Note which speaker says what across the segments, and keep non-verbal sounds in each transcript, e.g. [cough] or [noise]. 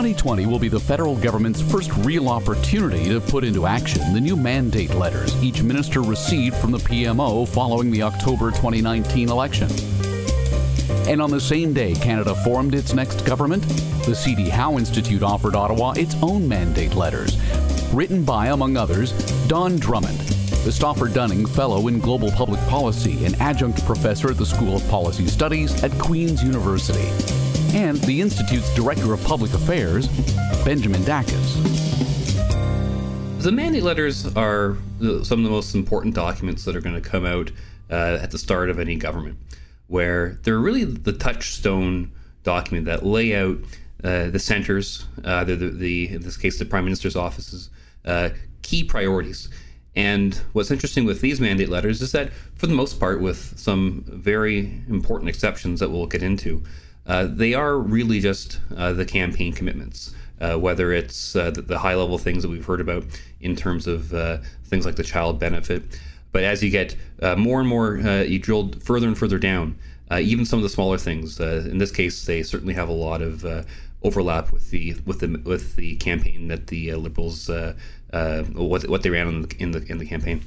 Speaker 1: 2020 will be the federal government's first real opportunity to put into action the new mandate letters each minister received from the PMO following the October 2019 election. And on the same day Canada formed its next government, the C.D. Howe Institute offered Ottawa its own mandate letters, written by, among others, Don Drummond, the Stauffer Dunning Fellow in Global Public Policy and adjunct professor at the School of Policy Studies at Queen's University, and the Institute's Director of Public Affairs, Benjamin Dachis.
Speaker 2: The mandate letters are some of the most important documents that are going to come out uh, at the start of any government, where they're really the touchstone document that lay out uh, the centers, uh, the, the, in this case, the Prime Minister's office's uh, key priorities. And what's interesting with these mandate letters is that, for the most part, with some very important exceptions that we'll get into, uh, they are really just uh, the campaign commitments. Uh, whether it's uh, the, the, high level things that we've heard about in terms of uh, things like the child benefit. But as you get more and more, you drill further and further down, even some of the smaller things. in this case, they certainly have a lot of overlap with the with the with the campaign that the Liberals what what they ran in the, in the in the campaign.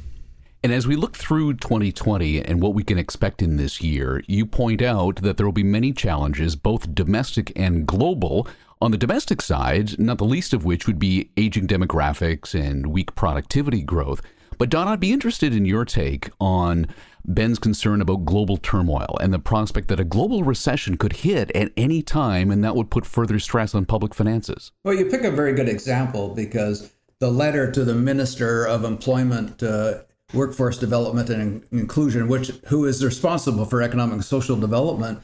Speaker 1: And as we look through 2020 and what we can expect in this year, you point out that there will be many challenges, both domestic and global. On the domestic side, not the least of which would be aging demographics and weak productivity growth. But Don, I'd be interested in your take on Ben's concern about global turmoil and the prospect that a global recession could hit at any time, and that would put further stress on public finances.
Speaker 3: Well, you pick a very good example because the letter to the Minister of Employment uh, workforce development and inclusion, which who is responsible for economic and social development.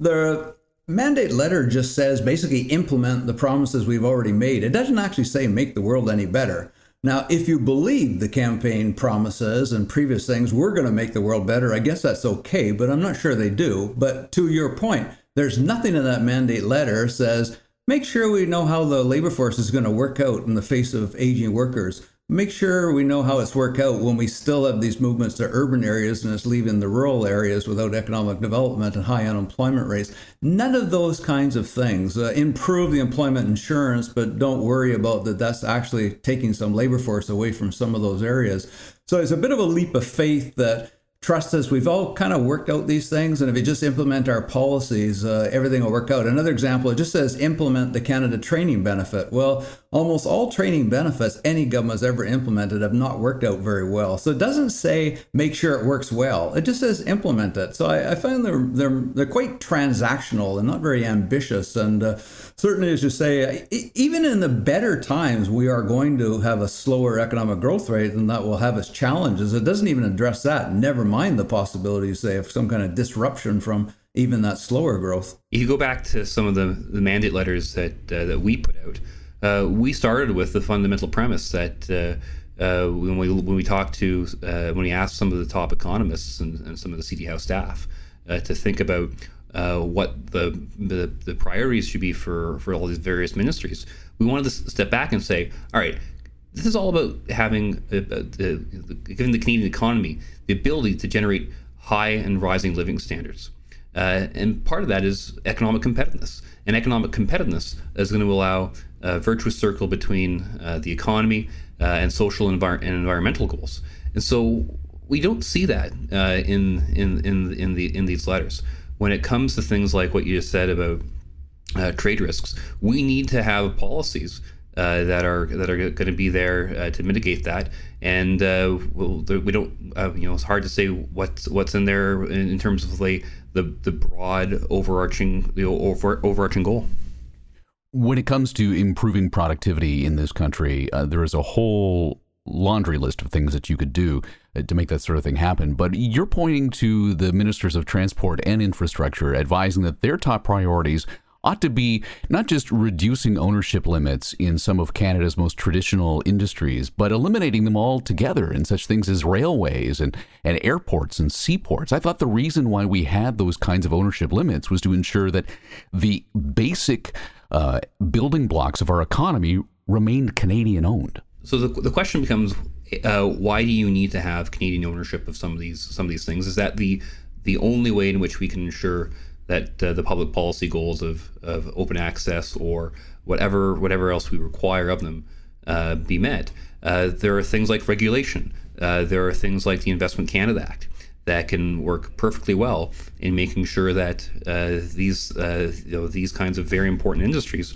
Speaker 3: The mandate letter just says basically implement the promises we've already made. It doesn't actually say make the world any better. Now, if you believe the campaign promises and previous things, we're going to make the world better, I guess that's okay, but I'm not sure they do. But to your point, there's nothing in that mandate letter says make sure we know how the labor force is going to work out in the face of aging workers make sure we know how it's worked out when we still have these movements to urban areas and it's leaving the rural areas without economic development and high unemployment rates. None of those kinds of things. Uh, improve the employment insurance, but don't worry about that that's actually taking some labor force away from some of those areas. So it's a bit of a leap of faith that trust us, we've all kind of worked out these things. And if you just implement our policies, uh, everything will work out. Another example, it just says implement the Canada training benefit. Well, almost all training benefits any government has ever implemented have not worked out very well. So it doesn't say make sure it works well. It just says implement it. So I, I find they're, they're, they're quite transactional and not very ambitious. And uh, certainly, as you say, even in the better times, we are going to have a slower economic growth rate and that will have its challenges. It doesn't even address that. Never mind the possibility, say, of some kind of disruption from even that slower growth.
Speaker 2: If you go back to some of the, the mandate letters that uh, that we put out. Uh, we started with the fundamental premise that uh, uh when we when we talked to uh, when we asked some of the top economists and, and some of the CD Howe staff uh, to think about what the, the, the priorities should be for for all these various ministries, we wanted to step back and say, all right, this is all about having giving the Canadian economy the ability to generate high and rising living standards. Uh, and part of that is economic competitiveness. And economic competitiveness is going to allow a virtuous circle between uh, the economy uh, and social and, envir- and, environmental goals. And so we don't see that uh, in, in, in, in, the, in these letters. When it comes to things like what you just said about uh, trade risks, we need to have policies uh, that are that are going to be there uh, to mitigate that. And uh, we don't, uh, you know, it's hard to say what's what's in there in, in terms of the the, the broad overarching the over, overarching goal.
Speaker 1: When it comes to improving productivity in this country, uh, there is a whole laundry list of things that you could do uh, to make that sort of thing happen. But you're pointing to the ministers of transport and infrastructure, advising that their top priorities ought to be not just reducing ownership limits in some of Canada's most traditional industries, but eliminating them altogether in such things as railways and, and airports and seaports. I thought the reason why we had those kinds of ownership limits was to ensure that the basic uh, building blocks of our economy remained Canadian owned.
Speaker 2: So the, the question becomes uh, why do you need to have Canadian ownership of some of these some of these things? Is that the the only way in which we can ensure that uh, the public policy goals of, of open access or whatever whatever else we require of them uh, be met. Uh, there are things like regulation. Uh, there are things like the Investment Canada Act that can work perfectly well in making sure that uh, these you know these kinds of very important industries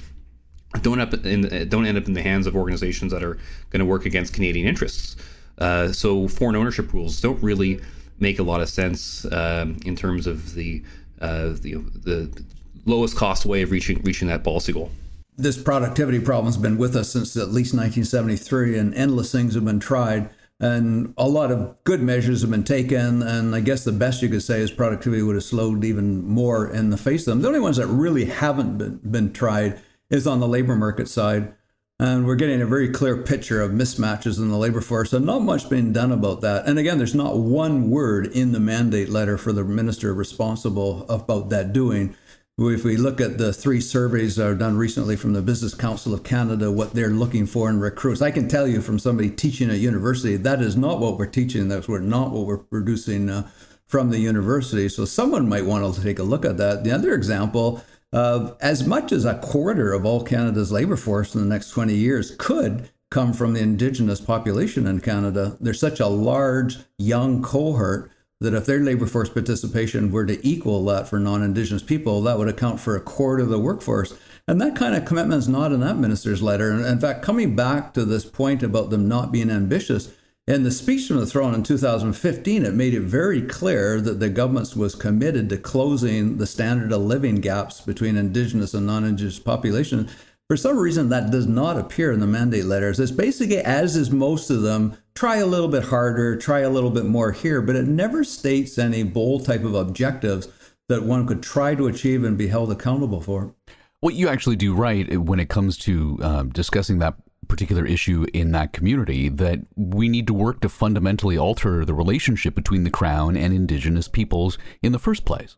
Speaker 2: don't up in don't end up in the hands of organizations that are going to work against Canadian interests. Uh, so foreign ownership rules don't really make a lot of sense um, in terms of the, uh, the the lowest cost way of reaching reaching that policy goal.
Speaker 3: This productivity problem has been with us since at least 1973, and endless things have been tried, and a lot of good measures have been taken. And I guess the best you could say is productivity would have slowed even more in the face of them. The only ones that really haven't been, been tried is on the labor market side. And we're getting a very clear picture of mismatches in the labor force, and not much being done about that. And again, there's not one word in the mandate letter for the minister responsible about that doing. If we look at the three surveys that are done recently from the Business Council of Canada, what they're looking for in recruits, I can tell you from somebody teaching at university, that is not what we're teaching. That's not what we're producing uh, from the university. So someone might want to take a look at that. The other example uh, as much as a quarter of all Canada's labor force in the next 20 years could come from the Indigenous population in Canada. There's such a large young cohort that if their labor force participation were to equal that for non Indigenous people, that would account for a quarter of the workforce. And that kind of commitment is not in that minister's letter. And in fact, coming back to this point about them not being ambitious, in the speech from the throne in 2015, it made it very clear that the government was committed to closing the standard of living gaps between Indigenous and non Indigenous populations. For some reason, that does not appear in the mandate letters. It's basically, as is most of them, try a little bit harder, try a little bit more here, but it never states any bold type of objectives that one could try to achieve and be held accountable for.
Speaker 1: What you actually do right when it comes to um, discussing that particular issue in that community that we need to work to fundamentally alter the relationship between the crown and indigenous peoples in the first place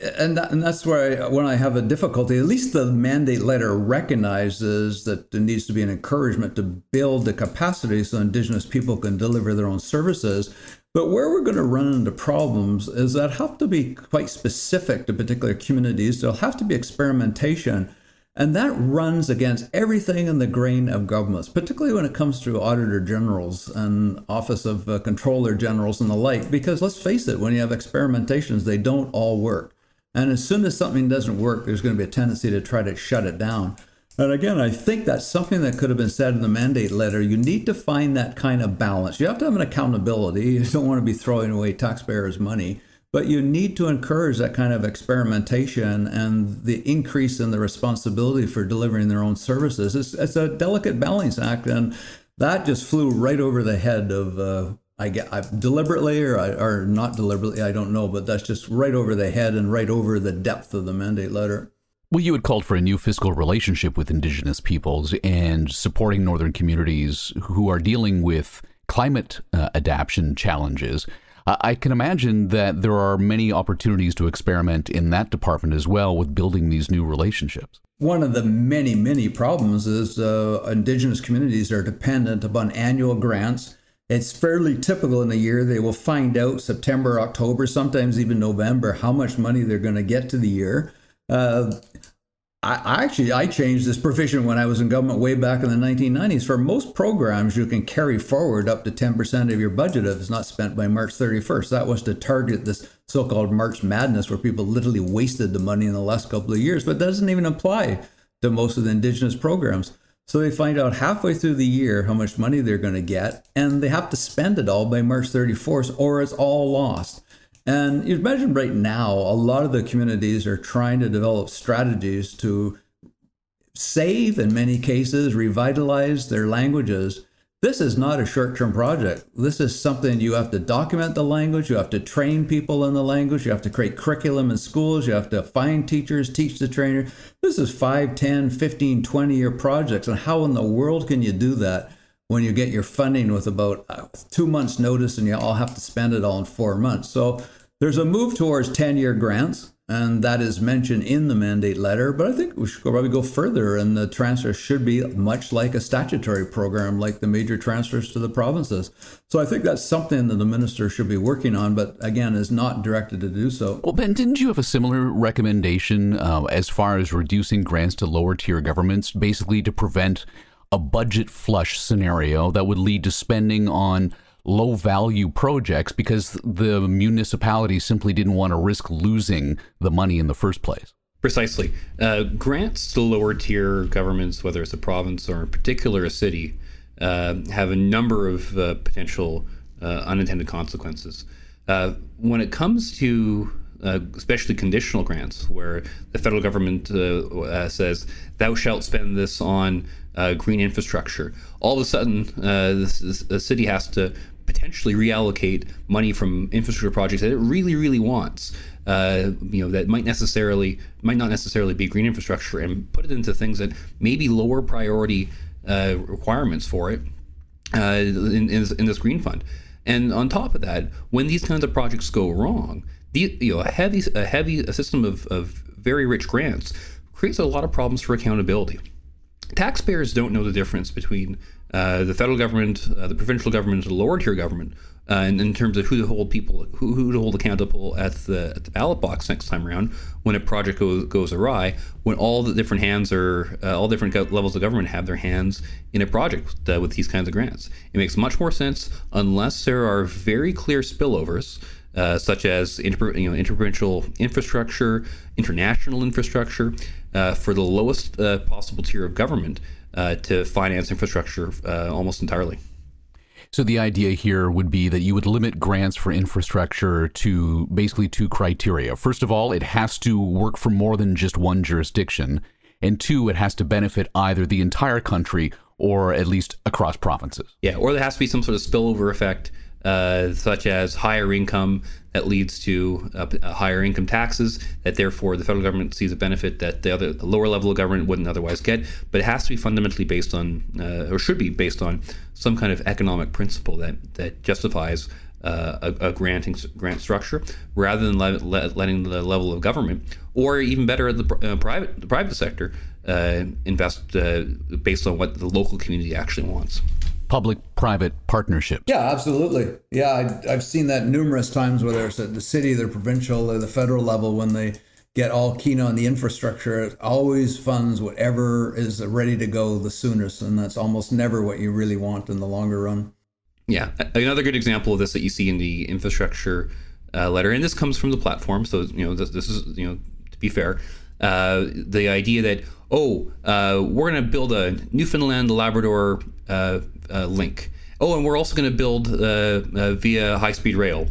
Speaker 3: and, that, and that's where I, when I have a difficulty, at least the mandate letter recognizes that there needs to be an encouragement to build the capacity so Indigenous people can deliver their own services. But where we're going to run into problems is that have to be quite specific to particular communities. There'll have to be experimentation and that runs against everything in the grain of governments, particularly when it comes to auditor generals and office of uh, controller generals and the like. Because let's face it, when you have experimentations, they don't all work. And as soon as something doesn't work, there's going to be a tendency to try to shut it down. And again, I think that's something that could have been said in the mandate letter. You need to find that kind of balance. You have to have an accountability. [laughs] You don't want to be throwing away taxpayers' money. But you need to encourage that kind of experimentation and the increase in the responsibility for delivering their own services. It's, it's a delicate balance act, and that just flew right over the head of. Uh, I get I, deliberately or or not deliberately, I don't know, but that's just right over the head and right over the depth of the mandate letter.
Speaker 1: Well, you had called for a new fiscal relationship with Indigenous peoples and supporting Northern communities who are dealing with climate uh, adaptation challenges. I can imagine that there are many opportunities to experiment in that department as well with building these new relationships.
Speaker 3: One of the many, many problems is uh, Indigenous communities are dependent upon annual grants. It's fairly typical in a year. They will find out September, October, sometimes even November, how much money they're going to get to the year. Uh, I, actually I changed this provision when I was in government way back in the 1990s. For most programs, you can carry forward up to 10% of your budget if it's not spent by March 31st. That was to target this so-called March madness, where people literally wasted the money in the last couple of years. But that doesn't even apply to most of the indigenous programs. So they find out halfway through the year how much money they're going to get, and they have to spend it all by March 31st, or it's all lost. And you imagine right now, a lot of the communities are trying to develop strategies to save, in many cases, revitalize their languages. This is not a short term project. This is something you have to document the language, you have to train people in the language, you have to create curriculum in schools, you have to find teachers, teach the trainer. This is 5, 10, 15, 20 year projects. And how in the world can you do that when you get your funding with about uh, two months' notice and you all have to spend it all in four months? So there's a move towards 10 year grants. and that is mentioned in the mandate letter. But I think we should probably go further, and the transfer should be much like a statutory program, like the major transfers to the provinces. So I think that's something that the minister should be working on, but again, is not directed to do so.
Speaker 1: Well, Ben, didn't you have a similar recommendation uh, as far as reducing grants to lower tier governments, basically to prevent a budget flush scenario that would lead to spending on low value projects because the municipalities simply didn't want to risk losing the money in the first place.
Speaker 2: Precisely. Uh, grants to lower tier governments, whether it's a province or in particular a city, uh, have a number of uh, potential uh, unintended consequences. Uh, when it comes to uh, especially conditional grants, where the federal government says, thou shalt spend this on green infrastructure, all of a sudden, this, this, the city has to potentially reallocate money from infrastructure projects that it really, really wants. Uh, you know that might necessarily might not necessarily be green infrastructure, and put it into things that maybe lower priority uh, requirements for it uh, in, in, in, this green fund. And on top of that, when these kinds of projects go wrong, the, you know a heavy a heavy a system of, of very rich grants creates a lot of problems for accountability. Taxpayers don't know the difference between uh, the federal government, uh, the provincial government, the lower tier government, uh, in, in, terms of who to hold people, who, who to hold accountable at the, at the ballot box next time around when a project goes, goes awry, when all the different hands are, uh, all different levels of government have their hands in a project uh, with these kinds of grants. It makes much more sense unless there are very clear spillovers. Uh, such as inter, you know, interprovincial infrastructure, international infrastructure, uh, for the lowest uh, possible tier of government, uh, to finance infrastructure uh, almost entirely.
Speaker 1: So the idea here would be that you would limit grants for infrastructure to basically two criteria. First of all, it has to work for more than just one jurisdiction, and two, it has to benefit either the entire country or at least across provinces.
Speaker 2: Yeah, or there has to be some sort of spillover effect uh, such as higher income that leads to uh, higher income taxes, that therefore the federal government sees a benefit that the other the lower level of government wouldn't otherwise get. But it has to be fundamentally based on, uh, or should be based on, some kind of economic principle that that justifies uh, a, a, granting grant structure rather than let, let, letting the level of government, or even better, the uh, private the private sector uh, invest uh, based on what the local community actually wants
Speaker 1: public-private partnerships.
Speaker 3: Yeah, absolutely. Yeah, I, have seen that numerous times, whether it's at the city, the provincial, or the federal level, when they get all keen on the infrastructure, it always funds whatever is ready to go the soonest, and that's almost never what you really want in the longer run.
Speaker 2: Yeah, another good example of this that you see in the infrastructure uh, letter, and this comes from the platform. So you know, this, this is you know, to be fair, uh, the idea that oh, uh, we're going to build a Newfoundland Labrador uh, uh, link. Oh, and we're also going to build uh, via high speed rail.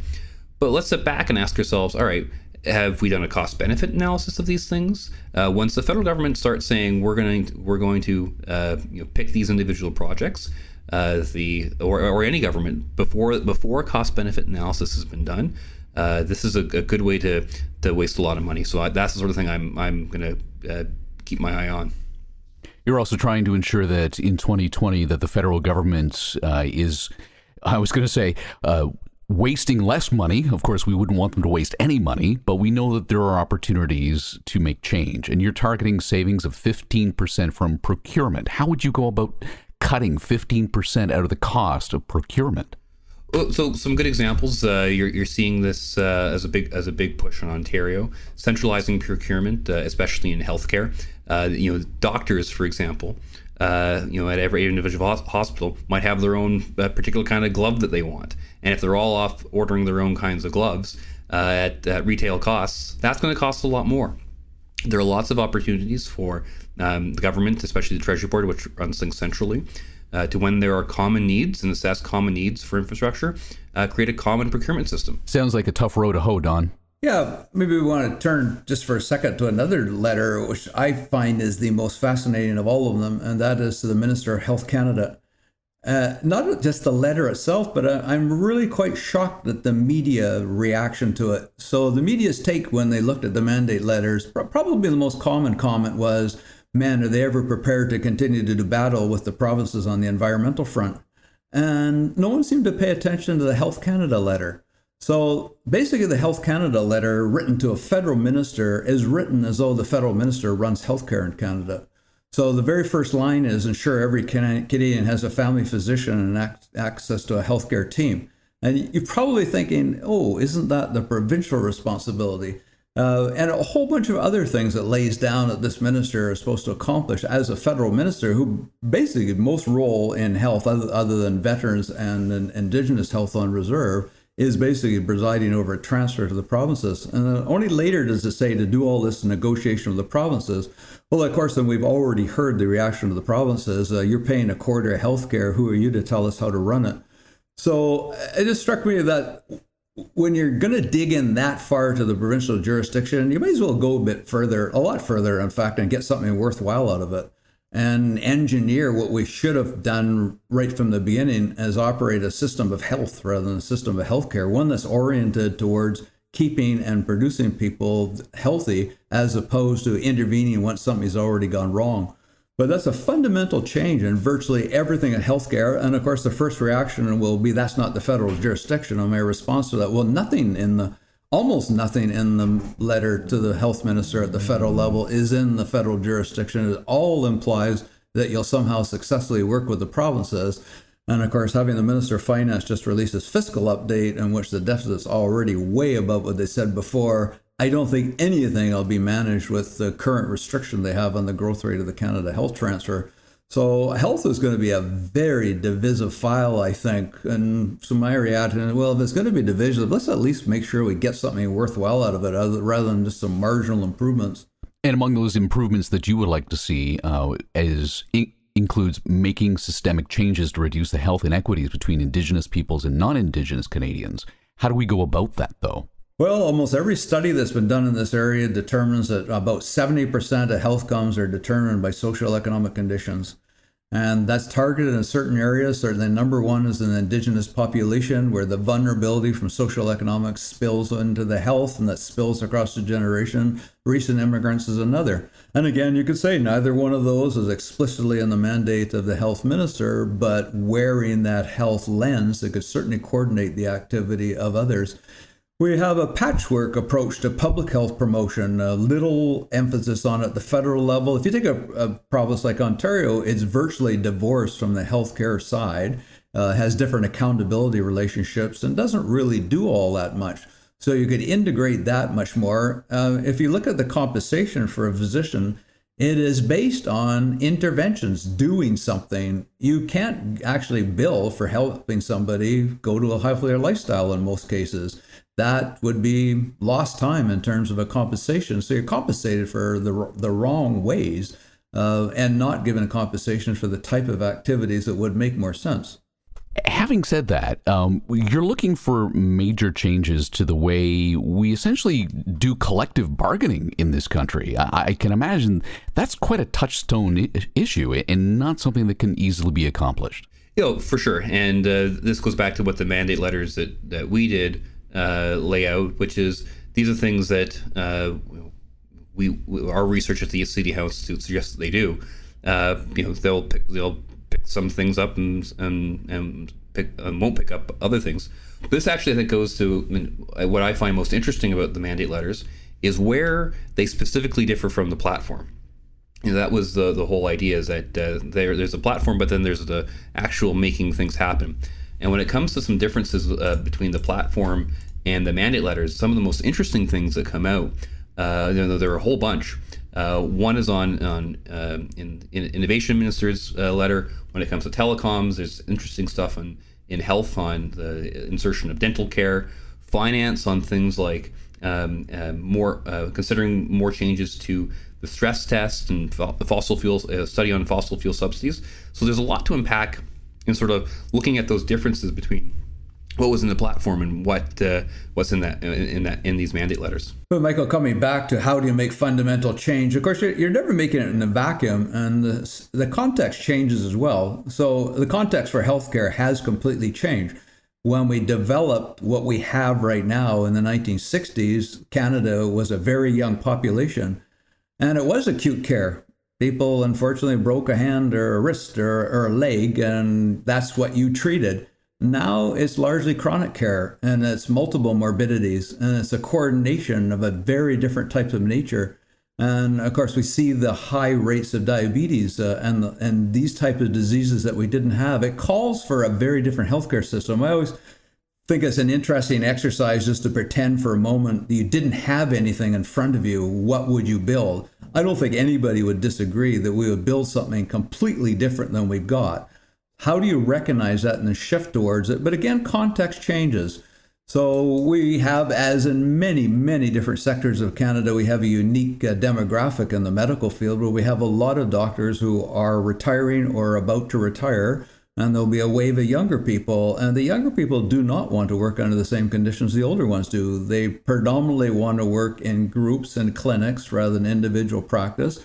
Speaker 2: But let's step back and ask ourselves all right, have we done a cost benefit analysis of these things? Once the federal government starts saying we're going to, we're going to you know, pick these individual projects, the or, or any government before before cost benefit analysis has been done, uh, this is a, a, good way to to waste a lot of money. So I, that's the sort of thing I'm I'm going to keep my eye on.
Speaker 1: You're also trying to ensure that in 2020 that the federal government uh, is, I was going to say, uh, wasting less money. Of course, we wouldn't want them to waste any money, but we know that there are opportunities to make change. And you're targeting savings of 15% from procurement. How would you go about cutting 15% out of the cost of procurement?
Speaker 2: So some good examples. Uh, you're, you're seeing this uh, as a big as a big push in Ontario, centralizing procurement, uh, especially in healthcare. Uh, you know, doctors, for example, uh, you know, at every individual hospital might have their own uh, particular kind of glove that they want, and if they're all off ordering their own kinds of gloves at, at, retail costs, that's going to cost a lot more. There are lots of opportunities for um, the government, especially the Treasury Board, which runs things centrally uh, to when there are common needs and assess common needs for infrastructure, uh, create a common procurement system.
Speaker 1: Sounds like a tough road to hoe, Don.
Speaker 3: Yeah, maybe we want to turn just for a second to another letter, which I find is the most fascinating of all of them, and that is to the Minister of Health Canada. Uh, not just the letter itself, but uh, I'm really quite shocked at the media reaction to it. So, the media's take when they looked at the mandate letters, probably the most common comment was, man, are they ever prepared to continue to do battle with the provinces on the environmental front? And no one seemed to pay attention to the Health Canada letter. So basically, the Health Canada letter written to a federal minister is written as though the federal minister runs healthcare in Canada. So the very first line is ensure every Canadian has a family physician and access to a healthcare team. And you're probably thinking, oh, isn't that the provincial responsibility? Uh, and a whole bunch of other things that lays down that this minister is supposed to accomplish as a federal minister, who basically most role in health, other, other than veterans and, and Indigenous health on reserve, is basically presiding over a transfer to the provinces. And only later does it say to do all this negotiation with the provinces. Well, of course, then we've already heard the reaction of the provinces. Uh, you're paying a quarter of health care. Who are you to tell us how to run it? So it just struck me that when you're going to dig in that far to the provincial jurisdiction, you may as well go a bit further, a lot further, in fact, and get something worthwhile out of it and engineer what we should have done right from the beginning as operate a system of health rather than a system of healthcare, one that's oriented towards keeping and producing people healthy as opposed to intervening once something's already gone wrong. But that's a fundamental change in virtually everything in healthcare. And of course, the first reaction will be that's not the federal jurisdiction. And my response to that, well, nothing in the almost nothing in the letter to the health minister at the federal level is in the federal jurisdiction. It all implies that you'll somehow successfully work with the provinces. And of course, having the Minister of Finance just release his fiscal update, in which the deficit's already way above what they said before, I don't think anything will be managed with the current restriction they have on the growth rate of the Canada Health Transfer. So health is going to be a very divisive file, I think. And so my reaction well, if it's going to be divisive, let's at least make sure we get something worthwhile out of it, rather than just some marginal improvements.
Speaker 1: And among those improvements that you would like to see uh, is in- includes making systemic changes to reduce the health inequities between Indigenous peoples and non-Indigenous Canadians. How do we go about that, though?
Speaker 3: Well, almost every study that's been done in this area determines that about 70% of health comes are determined by social economic conditions. And that's targeted in certain areas. Certainly, number one is an indigenous population where the vulnerability from social economics spills into the health and that spills across the generation. Recent immigrants is another. And again, you could say neither one of those is explicitly in the mandate of the health minister, but wearing that health lens, it could certainly coordinate the activity of others. We have a patchwork approach to public health promotion, a little emphasis on it at the federal level. If you take a, a province like Ontario, it's virtually divorced from the healthcare side, uh, has different accountability relationships, and doesn't really do all that much. So you could integrate that much more. Uh, if you look at the compensation for a physician, it is based on interventions, doing something. You can't actually bill for helping somebody go to a healthier lifestyle in most cases that would be lost time in terms of a compensation. So you're compensated for the, the wrong ways uh, and not given a compensation for the type of activities that would make more sense.
Speaker 1: Having said that, um, you're looking for major changes to the way we essentially do collective bargaining in this country. I, I can imagine that's quite a touchstone I- issue and not something that can easily be accomplished.
Speaker 2: You know, for sure. And uh, this goes back to what the mandate letters that, that we did uh, layout, which is these are things that uh, we, we, our research at the C.D. Howe Institute suggests that they do. Uh, you know, they'll pick, they'll pick some things up and and and pick and won't pick up other things. This actually, I think, goes to I mean, what I find most interesting about the mandate letters is where they specifically differ from the platform. You know, that was the the whole idea is that uh, there there's a platform, but then there's the actual making things happen. And when it comes to some differences uh, between the platform and the mandate letters, some of the most interesting things that come out, uh, you know, there are a whole bunch. Uh, one is on on uh, in, in, innovation minister's uh, letter when it comes to telecoms. There's interesting stuff on in health on the insertion of dental care, finance on things like um, uh, more uh, considering more changes to the stress test and the fossil fuels study on fossil fuel subsidies. So there's a lot to unpack in sort of looking at those differences between what was in the platform and what uh, what's in that in, in, that in these mandate letters.
Speaker 3: But Michael, coming back to how do you make fundamental change? Of course, you're, you're never making it in a vacuum, and the, the context changes as well. So the context for healthcare has completely changed. When we developed what we have right now in the 1960s, Canada was a very young population, and it was acute care. People unfortunately broke a hand or a wrist or, or a leg, and that's what you treated Now it's largely chronic care and it's multiple morbidities and it's a coordination of a very different types of nature. And of course, we see the high rates of diabetes uh, and and these type of diseases that we didn't have. It calls for a very different healthcare system. I always think it's an interesting exercise just to pretend for a moment that you didn't have anything in front of you. What would you build? I don't think anybody would disagree that we would build something completely different than we've got. How do you recognize that and shift towards it? But again, context changes. So we have, as in many, many different sectors of Canada, we have a unique uh, demographic in the medical field where we have a lot of doctors who are retiring or about to retire, and there'll be a wave of younger people. And the younger people do not want to work under the same conditions the older ones do. They predominantly want to work in groups and clinics rather than individual practice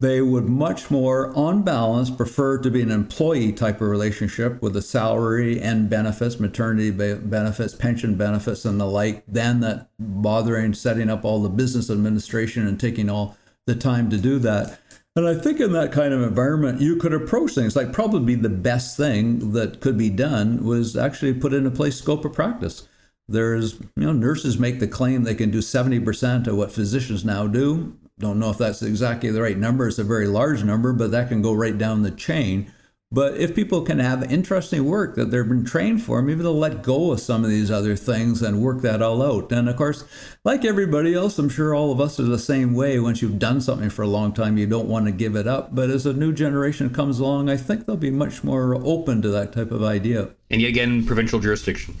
Speaker 3: they would much more, on balance, prefer to be an employee type of relationship with a salary and benefits, maternity benefits, pension benefits, and the like, than that bothering setting up all the business administration and taking all the time to do that. And I think in that kind of environment, you could approach things like probably the best thing that could be done was actually put into place scope of practice. There's, you know, nurses make the claim they can do 70% of what physicians now do don't know if that's exactly the right number. It's a very large number, but that can go right down the chain. But if people can have interesting work that they've been trained for, maybe they'll let go of some of these other things and work that all out. And of course, like everybody else, I'm sure all of us are the same way. Once you've done something for a long time, you don't want to give it up. But as a new generation comes along, I think they'll be much more open to that type of idea.
Speaker 2: And yet again, provincial jurisdiction.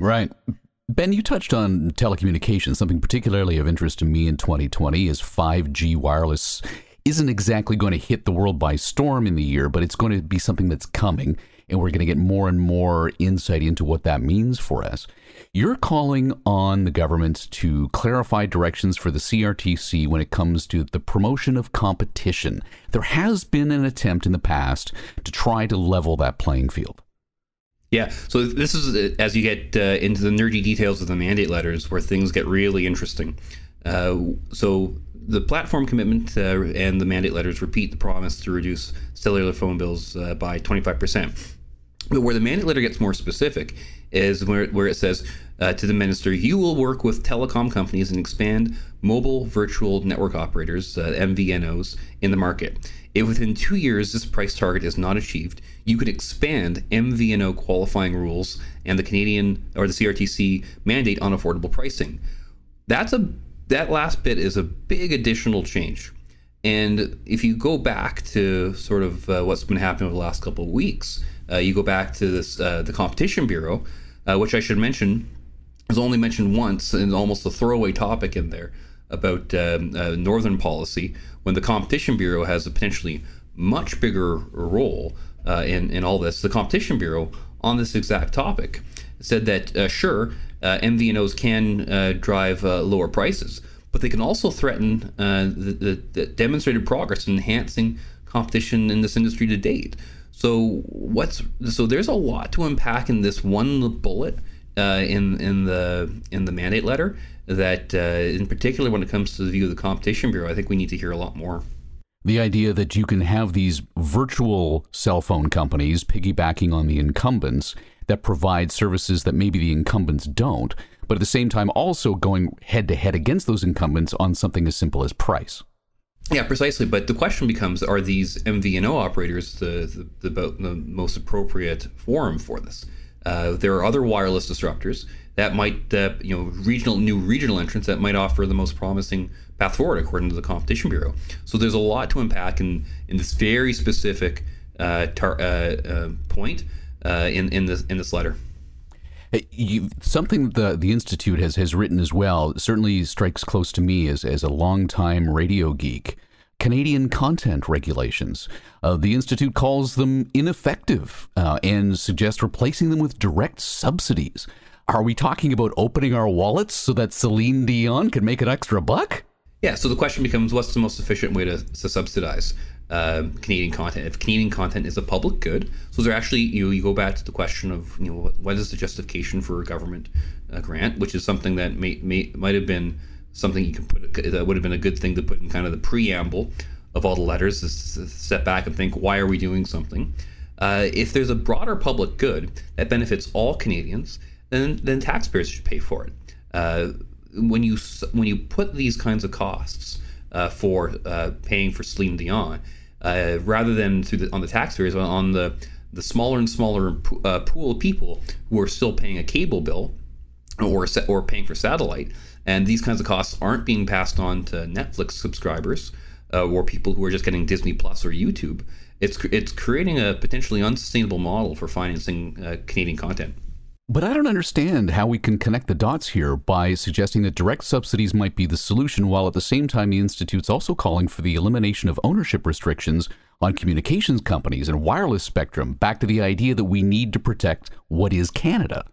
Speaker 1: Right. Ben, you touched on telecommunications. Something particularly of interest to me in 2020 is 5G wireless isn't exactly going to hit the world by storm in the year, but it's going to be something that's coming, and we're going to get more and more insight into what that means for us. You're calling on the government to clarify directions for the CRTC when it comes to the promotion of competition. There has been an attempt in the past to try to level that playing field.
Speaker 2: Yeah, so this is as you get uh, into the nerdy details of the mandate letters where things get really interesting. Uh, so the platform commitment uh, and the mandate letters repeat the promise to reduce cellular phone bills uh, by 25%. But where the mandate letter gets more specific is where, where it says uh, to the minister, you will work with telecom companies and expand mobile virtual network operators, uh, MVNOs, in the market. If within two years this price target is not achieved, you could expand MVNO qualifying rules and the Canadian or the CRTC mandate on affordable pricing. That's a that last bit is a big additional change. And if you go back to sort of uh, what's been happening over the last couple of weeks, uh, you go back to this uh, the Competition Bureau, uh, which I should mention was only mentioned once and almost a throwaway topic in there about um, uh, northern policy when the Competition Bureau has a potentially much bigger role uh, in, in all this. The Competition Bureau, on this exact topic, said that sure, uh, MVNOs can uh, drive uh, lower prices, but they can also threaten the, the, the, demonstrated progress in enhancing competition in this industry to date. So what's so there's a lot to unpack in this one bullet in in the in the mandate letter that, uh, in particular, when it comes to the view of the Competition Bureau, I think we need to hear a lot more.
Speaker 1: The idea that you can have these virtual cell phone companies piggybacking on the incumbents that provide services that maybe the incumbents don't, but at the same time also going head to head against those incumbents on something as simple as price.
Speaker 2: Yeah, precisely. But the question becomes: Are these MVNO operators the the, the, the most appropriate forum for this? Uh, there are other wireless disruptors that might, uh, you know, regional new regional entrants that might offer the most promising path forward, according to the Competition Bureau. So there's a lot to unpack in in this very specific uh, tar, uh, uh, point uh, in in this in this letter.
Speaker 1: You, something the the institute has has written as well certainly strikes close to me as as a longtime radio geek. Canadian content regulations. Uh, the Institute calls them ineffective uh, and suggests replacing them with direct subsidies. Are we talking about opening our wallets so that Celine Dion can make an extra buck?
Speaker 2: Yeah, so the question becomes what's the most efficient way to, to subsidize uh, Canadian content? If Canadian content is a public good, so there actually, you, know, you go back to the question of, you know, what, is the justification for a government uh, grant, which is something that may, may might have been something you can put, that would have been a good thing to put in kind of the preamble of all the letters, to step back and think, why are we doing something? Uh, if there's a broader public good that benefits all Canadians, then then taxpayers should pay for it. Uh, when you when you put these kinds of costs uh, for uh, paying for Celine Dion, uh, rather than through the, on the taxpayers, on the the smaller and smaller uh, pool of people who are still paying a cable bill or or paying for satellite, and these kinds of costs aren't being passed on to Netflix subscribers uh, or people who are just getting Disney Plus or YouTube. It's it's creating a potentially unsustainable model for financing Canadian content.
Speaker 1: But I don't understand how we can connect the dots here by suggesting that direct subsidies might be the solution, while at the same time the Institute's also calling for the elimination of ownership restrictions on communications companies and wireless spectrum, back to the idea that we need to protect what is Canada.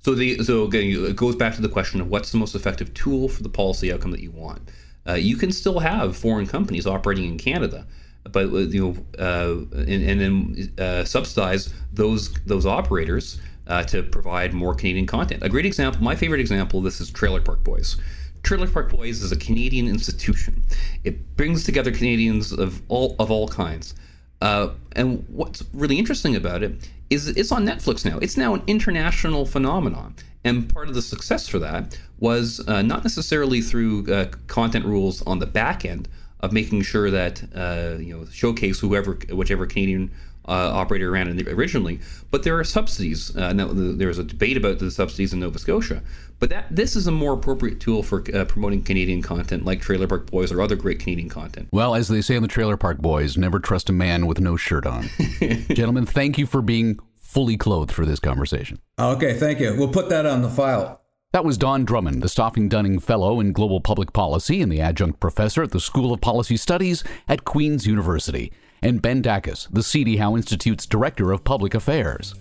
Speaker 2: So, the, so again, it goes back to the question of what's the most effective tool for the policy outcome that you want. Uh, you can still have foreign companies operating in Canada, but uh, you know, uh, and, and, then uh, subsidize those those operators uh, to provide more Canadian content. A great example, my favorite example this is Trailer Park Boys. Trailer Park Boys is a Canadian institution. It brings together Canadians of all of all kinds. Uh, and what's really interesting about it is it's on Netflix now. It's now an international phenomenon. And part of the success for that was uh, not necessarily through uh, content rules on the back end of making sure that uh, you know showcase whoever whichever Canadian uh, operator ran it originally. But there are subsidies. Uh, now, there was a debate about the subsidies in Nova Scotia. But that this is a more appropriate tool for uh, promoting Canadian content, like Trailer Park Boys or other great Canadian content.
Speaker 1: Well, as they say on the Trailer Park Boys, never trust a man with no shirt on. [laughs] Gentlemen, thank you for being fully clothed for this conversation.
Speaker 3: Okay, thank you. We'll put that on the file.
Speaker 1: That was Don Drummond, the Stauffer Dunning Fellow in Global Public Policy and the adjunct professor at the School of Policy Studies at Queen's University and Ben Dachis, the C.D. Howe Institute's Director of Public Affairs.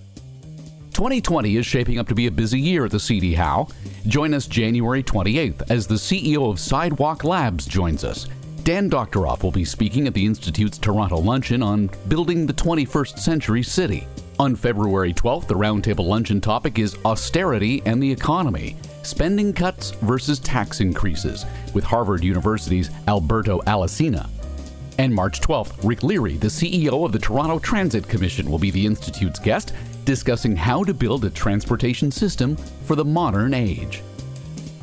Speaker 1: 2020 is shaping up to be a busy year at the C.D. Howe. Join us January 28th as the CEO of Sidewalk Labs joins us. Dan Doctoroff will be speaking at the Institute's Toronto Luncheon on building the 21st century city. On February 12th, the roundtable luncheon topic is austerity and the economy spending cuts versus tax increases with Harvard University's Alberto Alesina. And March 12th, Rick Leary, the CEO of the Toronto Transit Commission, will be the Institute's guest, discussing how to build a transportation system for the modern age.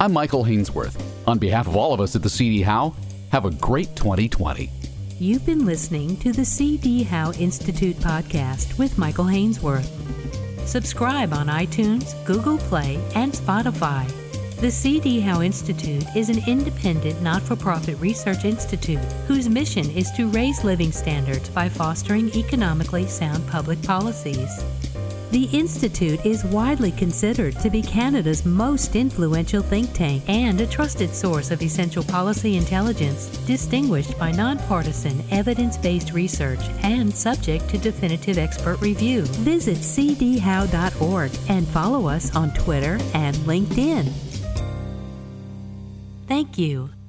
Speaker 1: I'm Michael Hainsworth. On behalf of all of us at the CD Howe, have a great 2020.
Speaker 4: You've been listening to the CD Howe Institute podcast with Michael Hainsworth. Subscribe on iTunes, Google Play, and Spotify. The C.D. Howe Institute is an independent, not for profit research institute whose mission is to raise living standards by fostering economically sound public policies. The Institute is widely considered to be Canada's most influential think tank and a trusted source of essential policy intelligence, distinguished by nonpartisan, evidence based research and subject to definitive expert review. Visit cdhowe.org and follow us on Twitter and LinkedIn. Thank you.